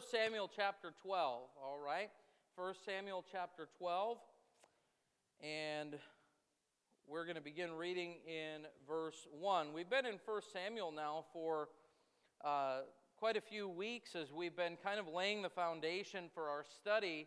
1 Samuel chapter 12, all right? 1 Samuel chapter 12. And we're going to begin reading in verse 1. We've been in 1 Samuel now for uh, quite a few weeks as we've been kind of laying the foundation for our study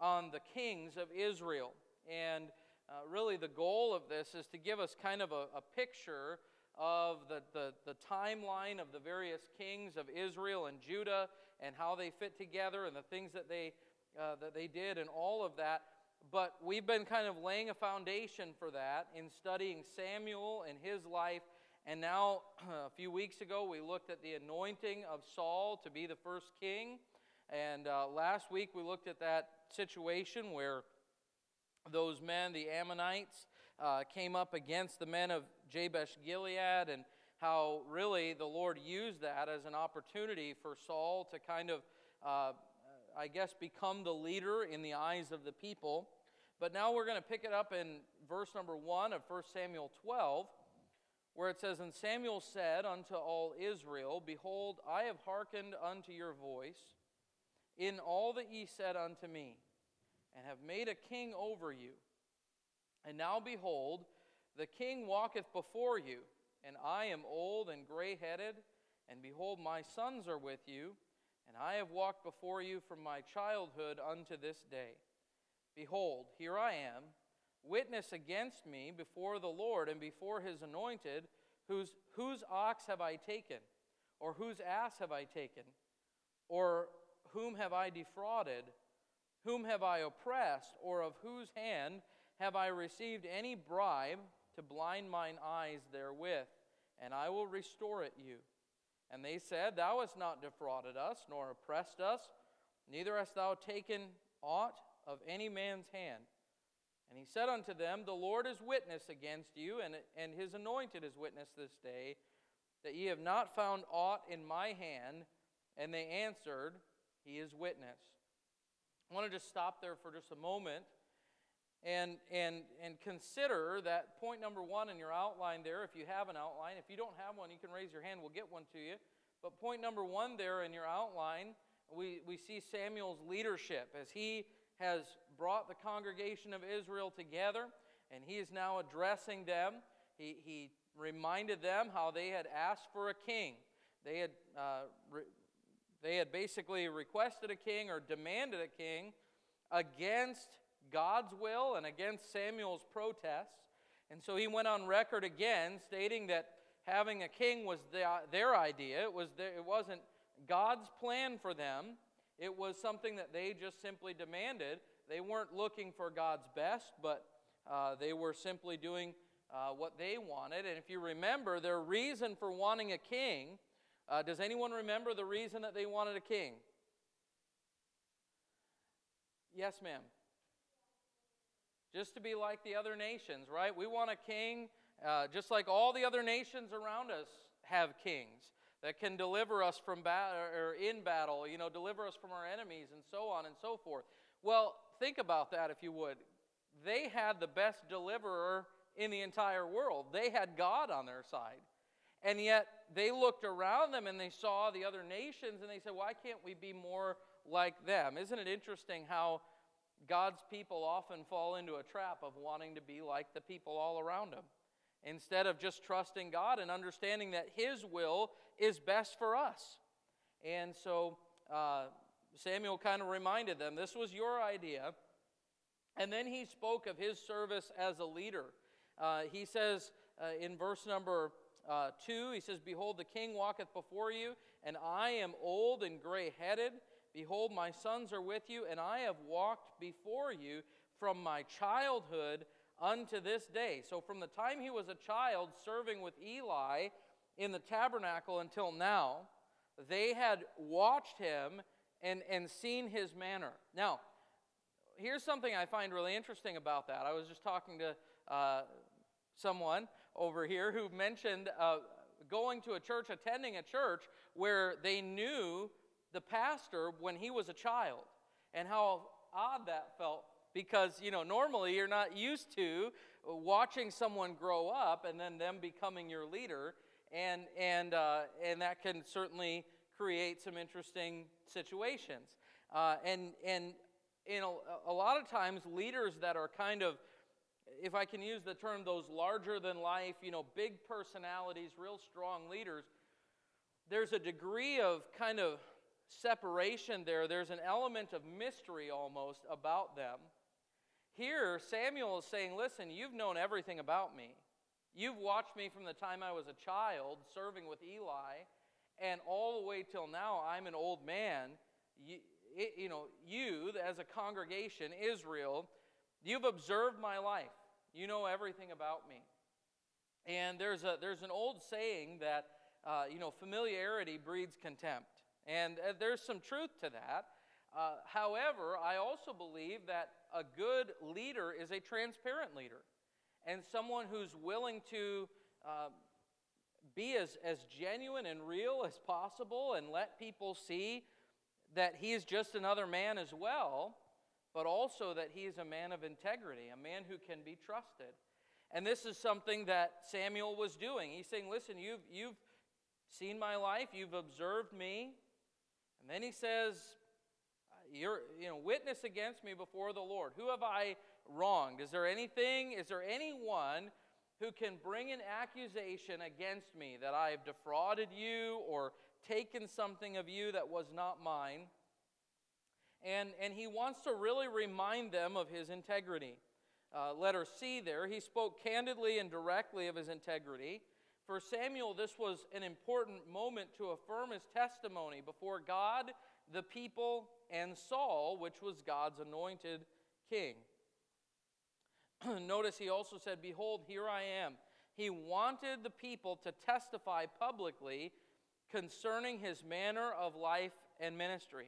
on the kings of Israel. And uh, really, the goal of this is to give us kind of a, a picture of the, the, the, timeline of the various kings of Israel and Judah and how they fit together and the things that they, uh, that they did and all of that. But we've been kind of laying a foundation for that in studying Samuel and his life. And now, a few weeks ago, we looked at the anointing of Saul to be the first king. And uh, last week, we looked at that situation where those men, the Ammonites, uh, came up against the men of Jabesh Gilead, and how really the Lord used that as an opportunity for Saul to kind of, uh, I guess, become the leader in the eyes of the people. But now we're going to pick it up in verse number 1 of 1 Samuel 12, where it says, And Samuel said unto all Israel, Behold, I have hearkened unto your voice in all that ye said unto me and have made a king over you. And now behold, the king walketh before you, and I am old and gray headed, and behold, my sons are with you, and I have walked before you from my childhood unto this day. Behold, here I am, witness against me before the Lord and before his anointed, whose, whose ox have I taken, or whose ass have I taken, or whom have I defrauded? Whom have I oppressed, or of whose hand have I received any bribe to blind mine eyes therewith? And I will restore it you. And they said, Thou hast not defrauded us, nor oppressed us, neither hast thou taken aught of any man's hand. And he said unto them, The Lord is witness against you, and, and his anointed is witness this day, that ye have not found aught in my hand. And they answered, He is witness. I want to just stop there for just a moment and, and, and consider that point number one in your outline there, if you have an outline. If you don't have one, you can raise your hand, we'll get one to you. But point number one there in your outline, we, we see Samuel's leadership as he has brought the congregation of Israel together and he is now addressing them. He, he reminded them how they had asked for a king. They had uh, re- they had basically requested a king or demanded a king against God's will and against Samuel's protests. And so he went on record again stating that having a king was the, their idea. It, was it wasn't God's plan for them, it was something that they just simply demanded. They weren't looking for God's best, but uh, they were simply doing uh, what they wanted. And if you remember, their reason for wanting a king uh, does anyone remember the reason that they wanted a king? Yes, ma'am. Just to be like the other nations, right? We want a king uh, just like all the other nations around us have kings that can deliver us from battle or in battle, you know, deliver us from our enemies and so on and so forth. Well, think about that if you would. They had the best deliverer in the entire world. They had God on their side. And yet they looked around them and they saw the other nations and they said, why can't we be more like them? Isn't it interesting how God's people often fall into a trap of wanting to be like the people all around them instead of just trusting God and understanding that His will is best for us? And so uh, Samuel kind of reminded them this was your idea. And then he spoke of his service as a leader. Uh, he says uh, in verse number uh, 2, he says, Behold, the king walketh before you, and I am old and gray headed. Behold, my sons are with you, and I have walked before you from my childhood unto this day. So, from the time he was a child serving with Eli in the tabernacle until now, they had watched him and, and seen his manner. Now, here's something I find really interesting about that. I was just talking to uh, someone over here who mentioned uh, going to a church, attending a church where they knew the pastor when he was a child, and how odd that felt because you know normally you're not used to watching someone grow up and then them becoming your leader and and uh, and that can certainly create some interesting situations. Uh, and and in a, a lot of times, leaders that are kind of, if I can use the term, those larger than life, you know, big personalities, real strong leaders, there's a degree of kind of separation there. There's an element of mystery almost about them. Here, Samuel is saying, Listen, you've known everything about me. You've watched me from the time I was a child serving with Eli, and all the way till now, I'm an old man. You, it, you know, you, as a congregation, Israel, you've observed my life. You know everything about me. And there's, a, there's an old saying that, uh, you know, familiarity breeds contempt. And uh, there's some truth to that. Uh, however, I also believe that a good leader is a transparent leader and someone who's willing to uh, be as, as genuine and real as possible and let people see that he is just another man as well, but also that he is a man of integrity, a man who can be trusted. And this is something that Samuel was doing. He's saying, Listen, you've, you've seen my life, you've observed me. And then he says, You're, you know, witness against me before the Lord. Who have I wronged? Is there anything, is there anyone who can bring an accusation against me that I have defrauded you or taken something of you that was not mine? And, and he wants to really remind them of his integrity. Uh, letter C there, he spoke candidly and directly of his integrity. For Samuel, this was an important moment to affirm his testimony before God, the people, and Saul, which was God's anointed king. Notice he also said, Behold, here I am. He wanted the people to testify publicly concerning his manner of life and ministry.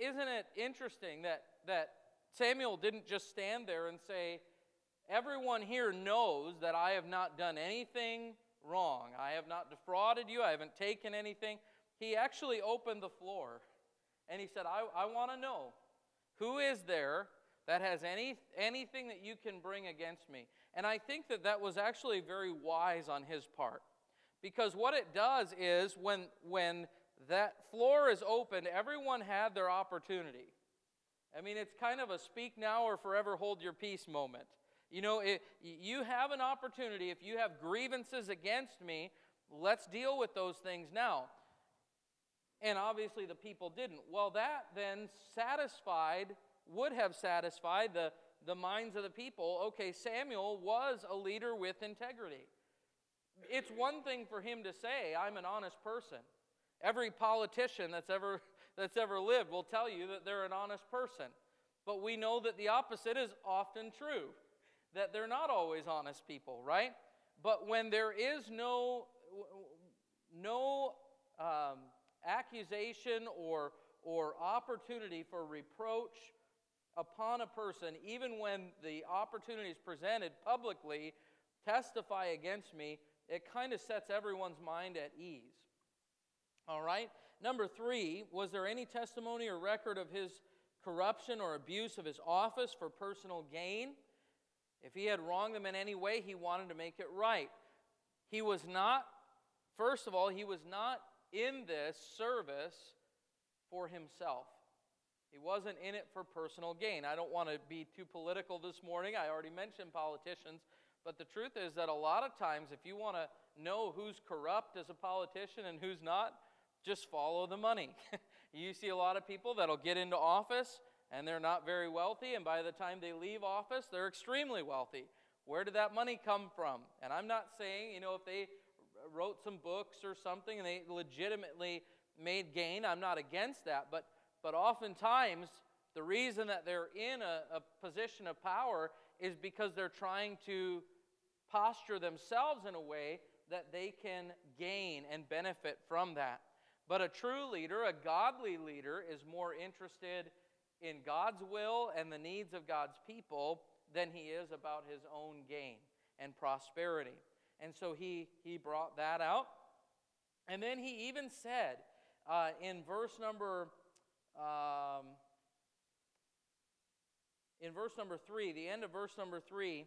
Isn't it interesting that, that Samuel didn't just stand there and say, Everyone here knows that I have not done anything wrong. I have not defrauded you. I haven't taken anything. He actually opened the floor and he said, I, I want to know who is there that has any, anything that you can bring against me. And I think that that was actually very wise on his part. Because what it does is when, when that floor is opened, everyone had their opportunity. I mean, it's kind of a speak now or forever hold your peace moment. You know, you have an opportunity. If you have grievances against me, let's deal with those things now. And obviously the people didn't. Well, that then satisfied would have satisfied the, the minds of the people. Okay, Samuel was a leader with integrity. It's one thing for him to say, I'm an honest person. Every politician that's ever, that's ever lived will tell you that they're an honest person. But we know that the opposite is often true, that they're not always honest people, right? But when there is no, no um, accusation or, or opportunity for reproach upon a person, even when the opportunity is presented publicly, testify against me, it kind of sets everyone's mind at ease. All right? Number three, was there any testimony or record of his corruption or abuse of his office for personal gain? If he had wronged them in any way, he wanted to make it right. He was not, first of all, he was not in this service for himself. He wasn't in it for personal gain. I don't want to be too political this morning. I already mentioned politicians. But the truth is that a lot of times, if you want to know who's corrupt as a politician and who's not, just follow the money. you see a lot of people that'll get into office and they're not very wealthy, and by the time they leave office, they're extremely wealthy. Where did that money come from? And I'm not saying, you know, if they wrote some books or something and they legitimately made gain, I'm not against that. But but oftentimes, the reason that they're in a, a position of power is because they're trying to posture themselves in a way that they can gain and benefit from that. But a true leader, a godly leader, is more interested in God's will and the needs of God's people than he is about his own gain and prosperity. And so he, he brought that out. And then he even said uh, in verse number um, in verse number three, the end of verse number three,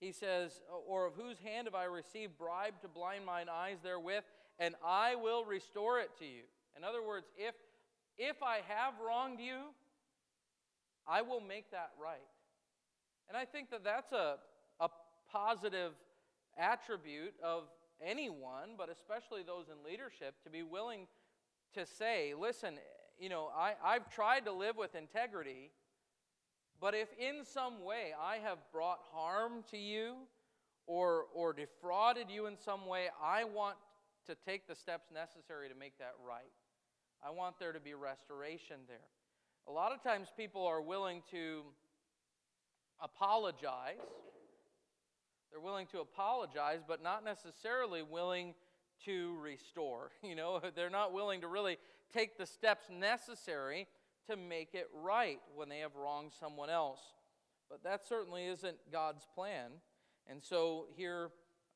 he says, Or of whose hand have I received bribe to blind mine eyes therewith, and I will restore it to you. In other words, if, if I have wronged you, I will make that right. And I think that that's a, a positive attribute of anyone, but especially those in leadership, to be willing to say, listen, you know, I, I've tried to live with integrity, but if in some way I have brought harm to you or, or defrauded you in some way, I want to take the steps necessary to make that right. I want there to be restoration there. A lot of times people are willing to apologize. They're willing to apologize, but not necessarily willing to restore. You know, they're not willing to really take the steps necessary to make it right when they have wronged someone else. But that certainly isn't God's plan. And so here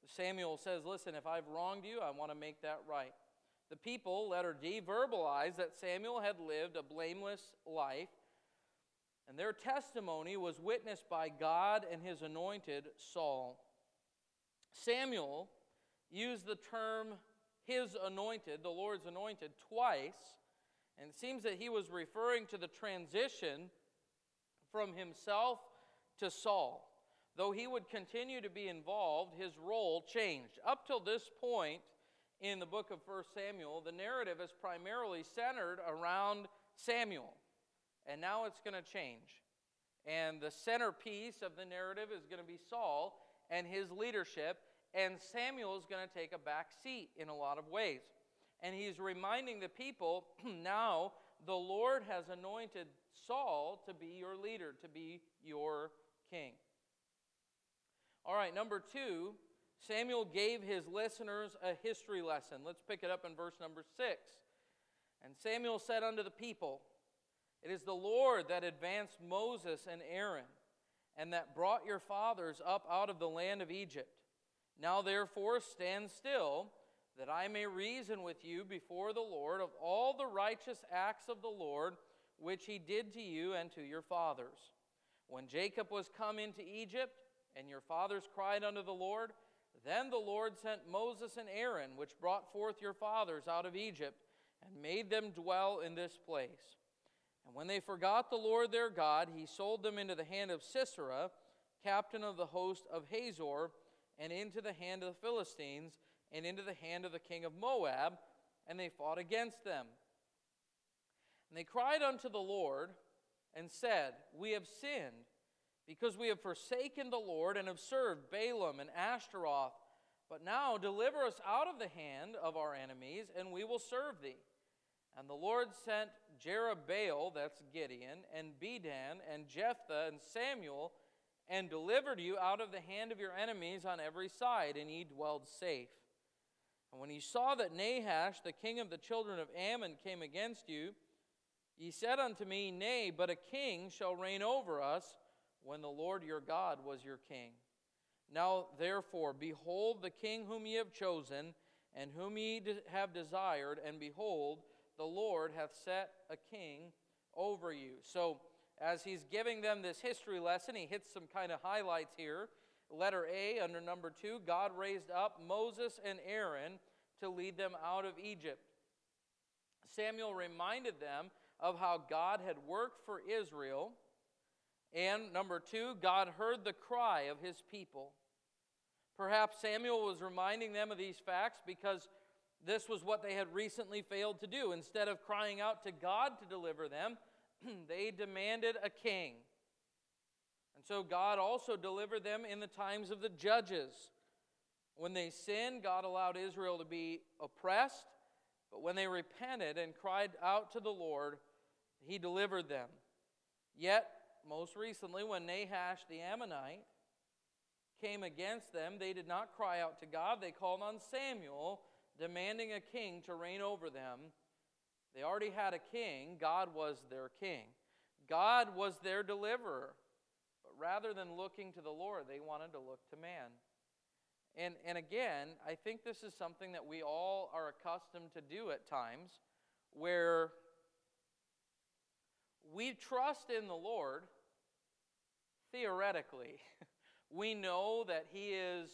Samuel says, Listen, if I've wronged you, I want to make that right. The people, letter D, verbalized that Samuel had lived a blameless life, and their testimony was witnessed by God and his anointed Saul. Samuel used the term his anointed, the Lord's anointed, twice, and it seems that he was referring to the transition from himself to Saul. Though he would continue to be involved, his role changed. Up till this point in the book of 1 Samuel, the narrative is primarily centered around Samuel. And now it's going to change. And the centerpiece of the narrative is going to be Saul and his leadership and Samuel is going to take a back seat in a lot of ways. And he's reminding the people now the Lord has anointed Saul to be your leader, to be your king. All right, number two, Samuel gave his listeners a history lesson. Let's pick it up in verse number six. And Samuel said unto the people, It is the Lord that advanced Moses and Aaron, and that brought your fathers up out of the land of Egypt. Now therefore stand still, that I may reason with you before the Lord of all the righteous acts of the Lord which he did to you and to your fathers. When Jacob was come into Egypt, and your fathers cried unto the Lord, then the Lord sent Moses and Aaron, which brought forth your fathers out of Egypt, and made them dwell in this place. And when they forgot the Lord their God, he sold them into the hand of Sisera, captain of the host of Hazor, and into the hand of the Philistines, and into the hand of the king of Moab, and they fought against them. And they cried unto the Lord and said, We have sinned, because we have forsaken the Lord and have served Baalim and Ashtaroth. But now deliver us out of the hand of our enemies, and we will serve thee. And the Lord sent Jerubbaal, that's Gideon, and Bedan, and Jephthah, and Samuel, and delivered you out of the hand of your enemies on every side, and ye dwelled safe. And when ye saw that Nahash, the king of the children of Ammon, came against you, ye said unto me, Nay, but a king shall reign over us, when the Lord your God was your king. Now therefore, behold the king whom ye have chosen, and whom ye have desired, and behold, the Lord hath set a king over you. So, as he's giving them this history lesson, he hits some kind of highlights here. Letter A, under number two, God raised up Moses and Aaron to lead them out of Egypt. Samuel reminded them of how God had worked for Israel. And number two, God heard the cry of his people. Perhaps Samuel was reminding them of these facts because this was what they had recently failed to do. Instead of crying out to God to deliver them, they demanded a king. And so God also delivered them in the times of the judges. When they sinned, God allowed Israel to be oppressed, but when they repented and cried out to the Lord, He delivered them. Yet, most recently, when Nahash the Ammonite came against them, they did not cry out to God. They called on Samuel, demanding a king to reign over them. They already had a king, God was their king. God was their deliverer. But rather than looking to the Lord, they wanted to look to man. And, and again, I think this is something that we all are accustomed to do at times, where we trust in the Lord theoretically. we know that He is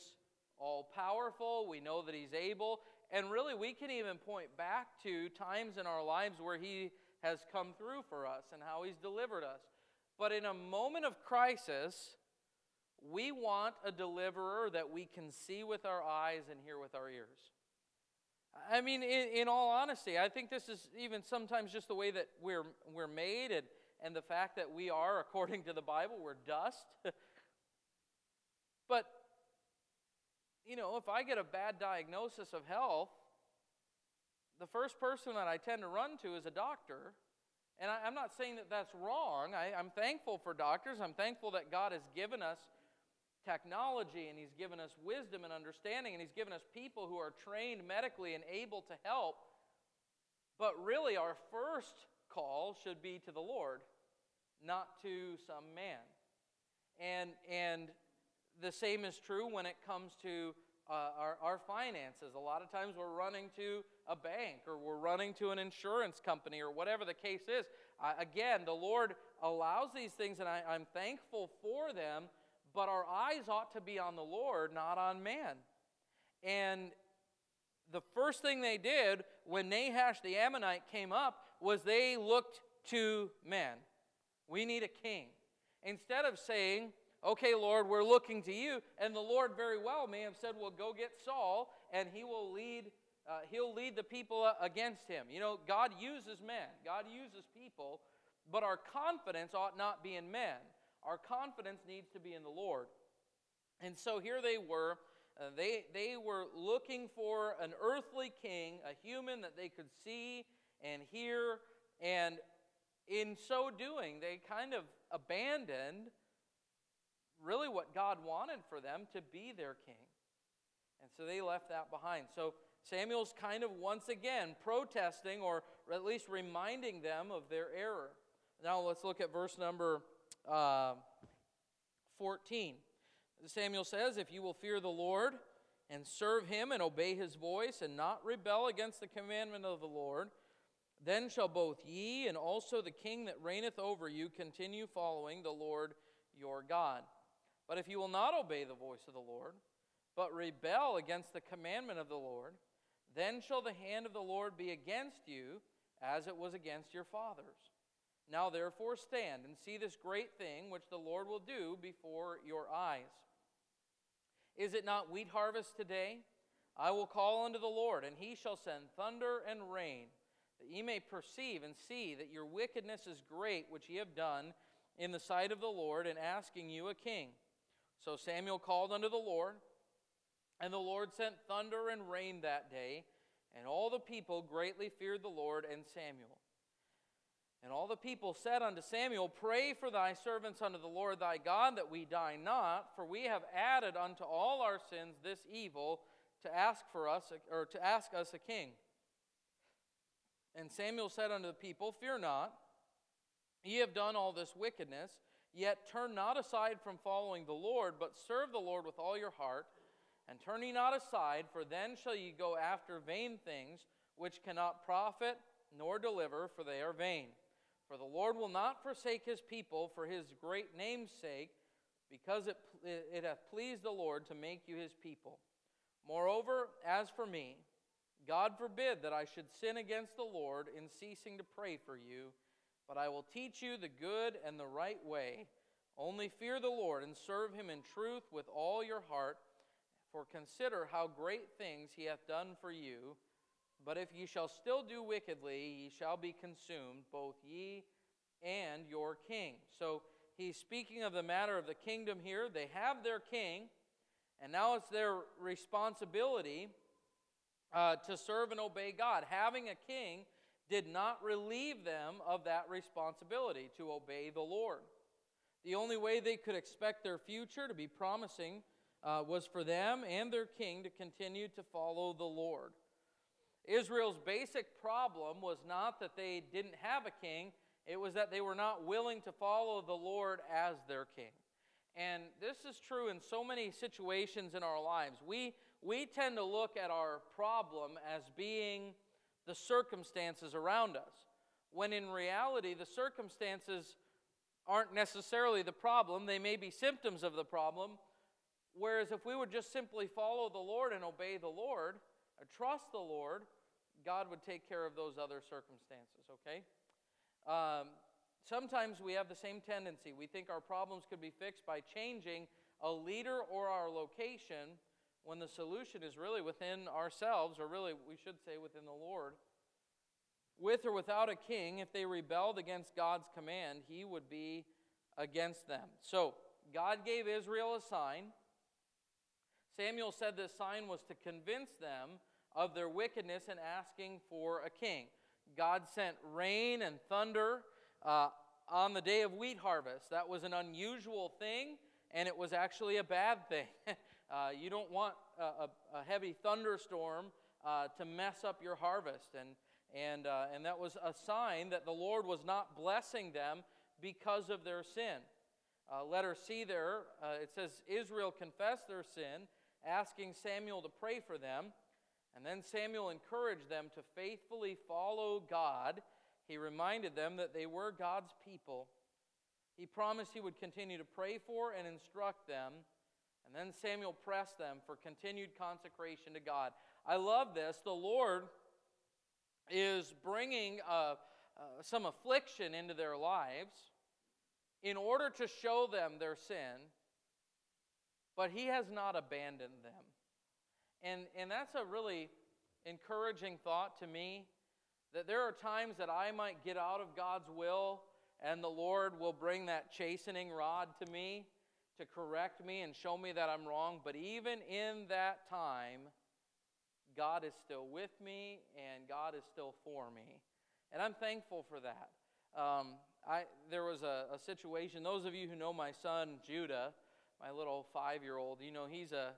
all powerful, we know that He's able, and really we can even point back to times in our lives where He has come through for us and how He's delivered us. But in a moment of crisis, we want a deliverer that we can see with our eyes and hear with our ears. I mean, in, in, all honesty, I think this is even sometimes just the way that we're, we're made and, and the fact that we are, according to the Bible, we're dust. but, you know, if I get a bad diagnosis of health, the first person that I tend to run to is a doctor. And I, am not saying that that's wrong. I, I'm thankful for doctors. I'm thankful that God has given us technology and He's given us wisdom and understanding and He's given us people who are trained medically and able to help. But really, our first call should be to the Lord, not to some man. And, and the same is true when it comes to uh, our, our finances. A lot of times we're running to a bank or we're running to an insurance company or whatever the case is. Uh, again, the Lord allows these things and I, I'm thankful for them, but our eyes ought to be on the Lord, not on man. And the first thing they did when Nahash the Ammonite came up was they looked to men. We need a king. Instead of saying, Okay, Lord, we're looking to you, and the Lord very well may have said, Well, go get Saul, and he will lead. Uh, he'll lead the people against him. You know, God uses men, God uses people, but our confidence ought not be in men. Our confidence needs to be in the Lord. And so here they were. Uh, they, they were looking for an earthly king, a human that they could see and hear. And in so doing, they kind of abandoned really what God wanted for them to be their king. And so they left that behind. So Samuel's kind of once again protesting or at least reminding them of their error. Now let's look at verse number uh, 14. Samuel says, If you will fear the Lord and serve him and obey his voice and not rebel against the commandment of the Lord, then shall both ye and also the king that reigneth over you continue following the Lord your God. But if you will not obey the voice of the Lord, but rebel against the commandment of the Lord, then shall the hand of the Lord be against you as it was against your fathers. Now therefore stand and see this great thing which the Lord will do before your eyes. Is it not wheat harvest today? I will call unto the Lord, and he shall send thunder and rain, that ye may perceive and see that your wickedness is great, which ye have done in the sight of the Lord, in asking you a king. So Samuel called unto the Lord, and the Lord sent thunder and rain that day, and all the people greatly feared the Lord and Samuel. And all the people said unto Samuel, Pray for thy servants unto the Lord thy God that we die not, for we have added unto all our sins this evil to ask for us or to ask us a king. And Samuel said unto the people, Fear not, ye have done all this wickedness, yet turn not aside from following the Lord, but serve the Lord with all your heart, and turn ye not aside, for then shall ye go after vain things which cannot profit nor deliver, for they are vain. For the Lord will not forsake his people for his great name's sake, because it, it hath pleased the Lord to make you his people. Moreover, as for me, God forbid that I should sin against the Lord in ceasing to pray for you, but I will teach you the good and the right way. Only fear the Lord and serve him in truth with all your heart, for consider how great things he hath done for you. But if ye shall still do wickedly, ye shall be consumed, both ye and your king. So he's speaking of the matter of the kingdom here. They have their king, and now it's their responsibility uh, to serve and obey God. Having a king did not relieve them of that responsibility to obey the Lord. The only way they could expect their future to be promising uh, was for them and their king to continue to follow the Lord. Israel's basic problem was not that they didn't have a king, it was that they were not willing to follow the Lord as their king. And this is true in so many situations in our lives. We, we tend to look at our problem as being the circumstances around us, when in reality, the circumstances aren't necessarily the problem. They may be symptoms of the problem. Whereas if we would just simply follow the Lord and obey the Lord, trust the Lord, God would take care of those other circumstances, okay? Um, sometimes we have the same tendency. We think our problems could be fixed by changing a leader or our location when the solution is really within ourselves, or really, we should say, within the Lord. With or without a king, if they rebelled against God's command, he would be against them. So, God gave Israel a sign. Samuel said this sign was to convince them of their wickedness and asking for a king. God sent rain and thunder uh, on the day of wheat harvest. That was an unusual thing, and it was actually a bad thing. uh, you don't want a, a, a heavy thunderstorm uh, to mess up your harvest. And, and, uh, and that was a sign that the Lord was not blessing them because of their sin. Uh, letter C there, uh, it says Israel confessed their sin, asking Samuel to pray for them. And then Samuel encouraged them to faithfully follow God. He reminded them that they were God's people. He promised he would continue to pray for and instruct them. And then Samuel pressed them for continued consecration to God. I love this. The Lord is bringing uh, uh, some affliction into their lives in order to show them their sin, but He has not abandoned them. And, and that's a really encouraging thought to me that there are times that I might get out of God's will and the Lord will bring that chastening rod to me to correct me and show me that I'm wrong. But even in that time, God is still with me and God is still for me. And I'm thankful for that. Um, I, there was a, a situation, those of you who know my son, Judah, my little five year old, you know, he's a,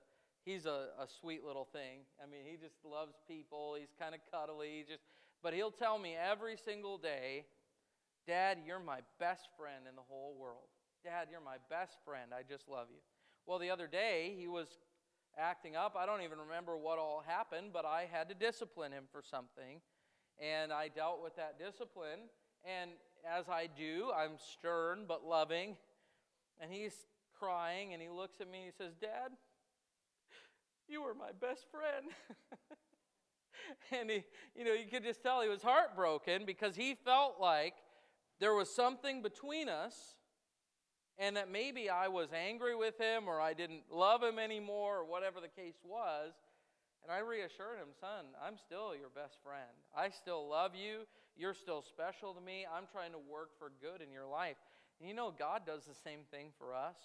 he's a, a sweet little thing. I mean, he just loves people. He's kind of cuddly. Just, but he'll tell me every single day, Dad, you're my best friend in the whole world. Dad, you're my best friend. I just love you. Well, the other day, he was acting up. I don't even remember what all happened, but I had to discipline him for something. And I dealt with that discipline. And as I do, I'm stern but loving. And he's crying and he looks at me and he says, Dad, you were my best friend. and he, you know, you could just tell he was heartbroken because he felt like there was something between us and that maybe I was angry with him or I didn't love him anymore or whatever the case was. And I reassured him, son, I'm still your best friend. I still love you. You're still special to me. I'm trying to work for good in your life. And you know, God does the same thing for us.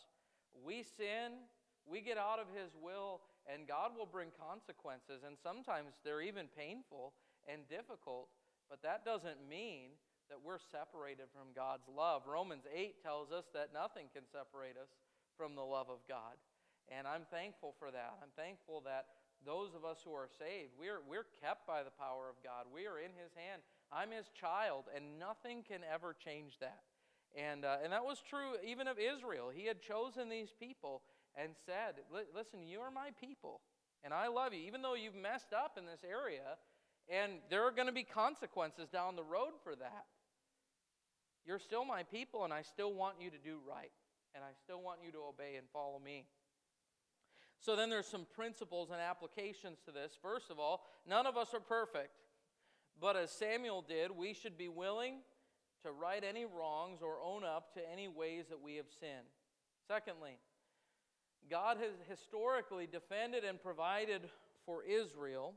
We sin, we get out of His will, and God will bring consequences. And sometimes they're even painful and difficult, but that doesn't mean that we're separated from God's love. Romans 8 tells us that nothing can separate us from the love of God. And I'm thankful for that. I'm thankful that those of us who are saved, we're, we're kept by the power of God. We are in His hand. I'm His child, and nothing can ever change that. And, uh, and that was true even of Israel. He had chosen these people and said, Listen, you are my people, and I love you, even though you've messed up in this area, and there are going to be consequences down the road for that. You're still my people, and I still want you to do right, and I still want you to obey and follow me. So then there's some principles and applications to this. First of all, none of us are perfect. But as Samuel did, we should be willing to right any wrongs or own up to any ways that we have sinned. Secondly, God has historically defended and provided for Israel.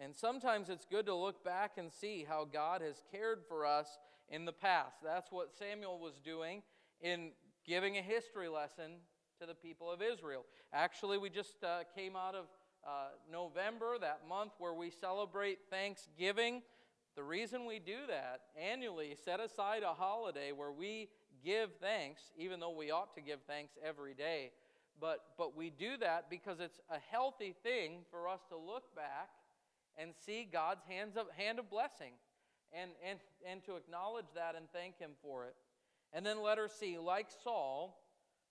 And sometimes it's good to look back and see how God has cared for us in the past. That's what Samuel was doing in giving a history lesson to the people of Israel. Actually, we just uh, came out of uh, November, that month where we celebrate Thanksgiving. The reason we do that annually, set aside a holiday where we give thanks, even though we ought to give thanks every day. But, but we do that because it's a healthy thing for us to look back and see God's hands of, hand of blessing and, and, and to acknowledge that and thank Him for it. And then letter C, like Saul,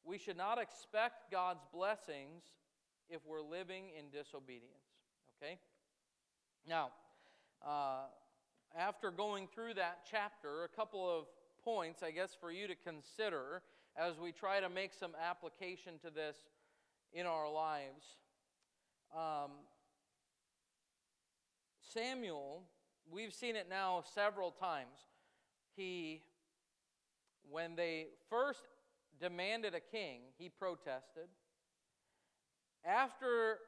we should not expect God's blessings if we're living in disobedience. Okay? Now, uh, after going through that chapter, a couple of points, I guess, for you to consider as we try to make some application to this in our lives. Um, Samuel, we've seen it now several times. He, when they first demanded a king, he protested. After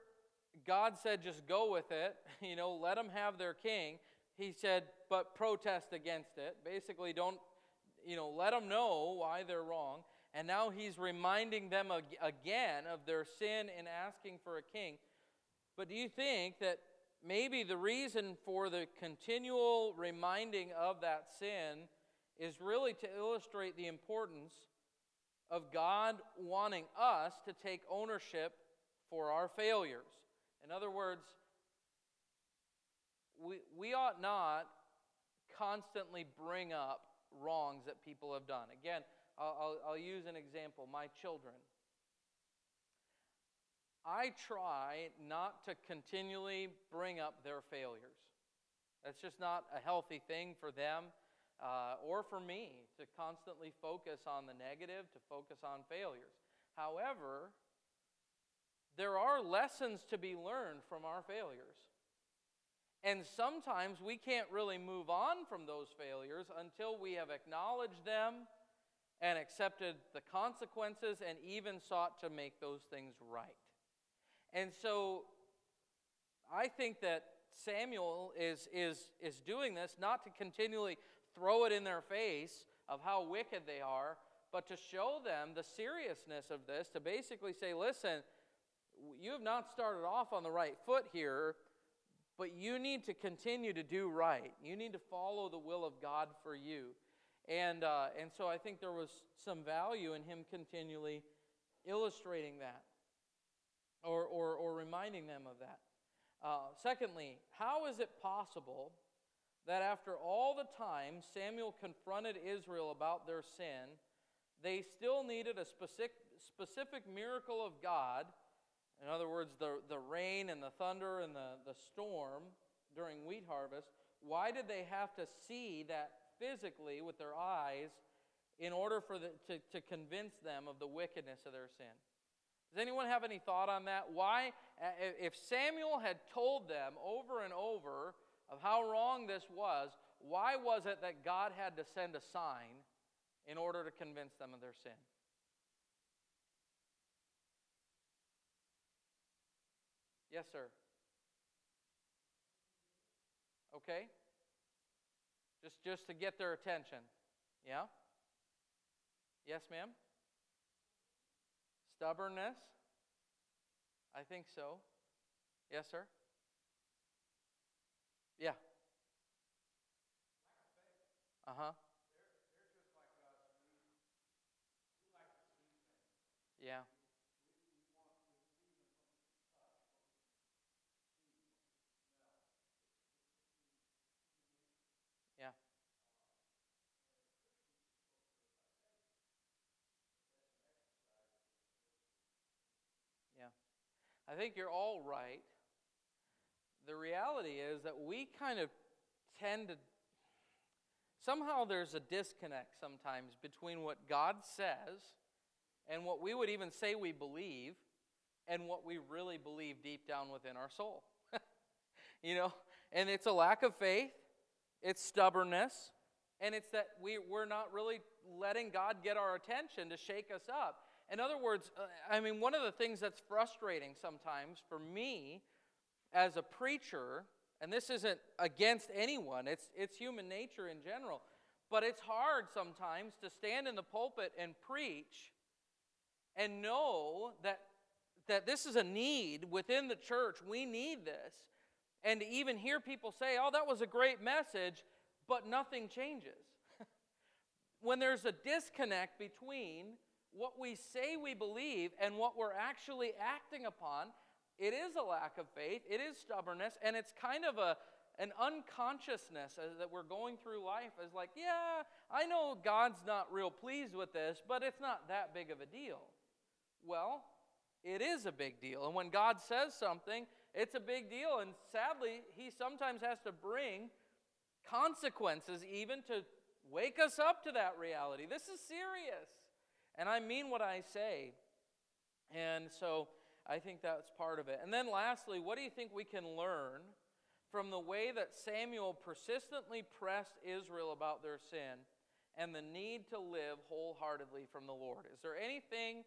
God said, just go with it, you know, let them have their king, he said, but protest against it. Basically, don't, you know, let them know why they're wrong. And now he's reminding them again of their sin in asking for a king. But do you think that maybe the reason for the continual reminding of that sin is really to illustrate the importance of God wanting us to take ownership for our failures? In other words, we, we ought not constantly bring up wrongs that people have done. Again, I'll, I'll, I'll use an example my children. I try not to continually bring up their failures. That's just not a healthy thing for them uh, or for me to constantly focus on the negative, to focus on failures. However, there are lessons to be learned from our failures. And sometimes we can't really move on from those failures until we have acknowledged them and accepted the consequences and even sought to make those things right. And so I think that Samuel is, is, is doing this not to continually throw it in their face of how wicked they are, but to show them the seriousness of this, to basically say, listen, you have not started off on the right foot here. But you need to continue to do right. You need to follow the will of God for you. And, uh, and so I think there was some value in him continually illustrating that or, or, or reminding them of that. Uh, secondly, how is it possible that after all the time Samuel confronted Israel about their sin, they still needed a specific, specific miracle of God in other words, the, the rain and the thunder and the, the storm during wheat harvest, why did they have to see that physically with their eyes in order for the, to, to convince them of the wickedness of their sin? Does anyone have any thought on that? Why, if Samuel had told them over and over of how wrong this was, why was it that God had to send a sign in order to convince them of their sin? Yes, sir. Okay? Just just to get their attention. Yeah? Yes, ma'am? Stubbornness? I think so. Yes, sir? Yeah. Uh huh. Yeah. I think you're all right. The reality is that we kind of tend to, somehow there's a disconnect sometimes between what God says and what we would even say we believe and what we really believe deep down within our soul. you know, and it's a lack of faith, it's stubbornness, and it's that we, we're not really letting God get our attention to shake us up. In other words, uh, I mean, one of the things that's frustrating sometimes for me as a preacher, and this isn't against anyone, it's, it's human nature in general, but it's hard sometimes to stand in the pulpit and preach and know that, that this is a need within the church. We need this. And to even hear people say, oh, that was a great message, but nothing changes. when there's a disconnect between what we say we believe and what we're actually acting upon, it is a lack of faith, it is stubbornness, and it's kind of a an unconsciousness that we're going through life as like, yeah, I know God's not real pleased with this, but it's not that big of a deal. Well, it is a big deal. And when God says something, it's a big deal. And sadly, He sometimes has to bring consequences even to wake us up to that reality. This is serious. And I mean what I say. And so I think that's part of it. And then lastly, what do you think we can learn from the way that Samuel persistently pressed Israel about their sin and the need to live wholeheartedly from the Lord? Is there anything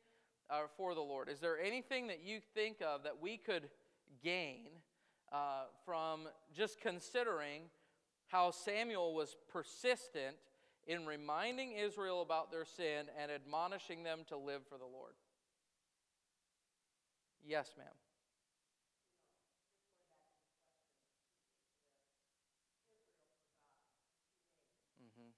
uh, for the Lord? Is there anything that you think of that we could gain uh, from just considering how Samuel was persistent in reminding Israel about their sin and admonishing them to live for the Lord? Yes, ma'am. Mm-hmm.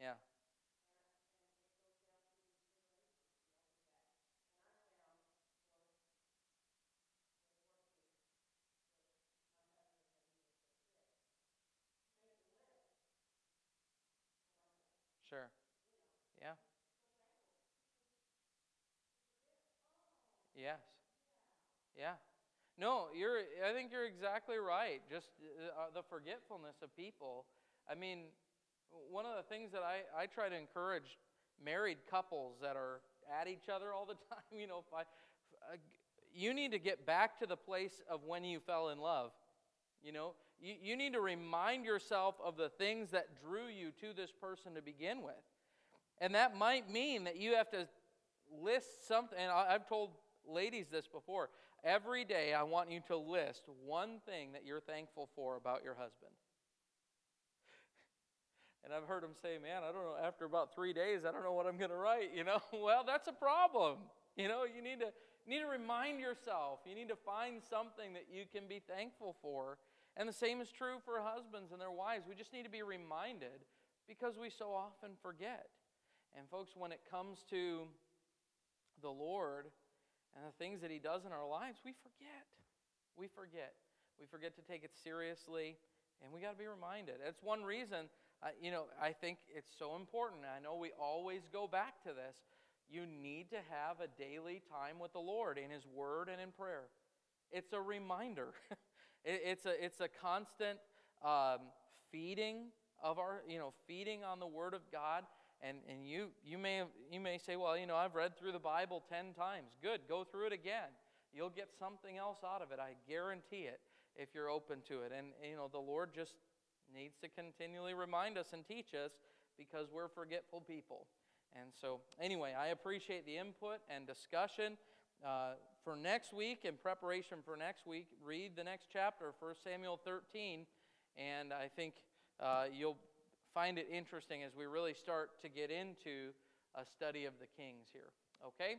Yeah. Sure. Yeah. Yes. Yeah. No, you're. I think you're exactly right. Just uh, the forgetfulness of people. I mean, one of the things that I, I try to encourage married couples that are at each other all the time, you know, if I, uh, you need to get back to the place of when you fell in love. You know, you, you need to remind yourself of the things that drew you to this person to begin with. And that might mean that you have to list something. And I've told ladies this before. Every day, I want you to list one thing that you're thankful for about your husband. And I've heard them say, man, I don't know, after about three days, I don't know what I'm going to write, you know? well, that's a problem. You know, you need to, you need to remind yourself. You need to find something that you can be thankful for. And the same is true for husbands and their wives. We just need to be reminded because we so often forget. And, folks, when it comes to the Lord and the things that He does in our lives, we forget. We forget. We forget to take it seriously, and we got to be reminded. That's one reason uh, you know, I think it's so important. I know we always go back to this. You need to have a daily time with the Lord in His Word and in prayer. It's a reminder. it, it's a it's a constant um, feeding of our you know feeding on the Word of God. And and you you may you may say, well, you know, I've read through the Bible ten times. Good, go through it again. You'll get something else out of it. I guarantee it if you're open to it. And you know, the Lord just needs to continually remind us and teach us because we're forgetful people. And so, anyway, I appreciate the input and discussion. Uh, for next week, in preparation for next week, read the next chapter, 1 Samuel 13, and I think uh, you'll find it interesting as we really start to get into a study of the kings here. Okay?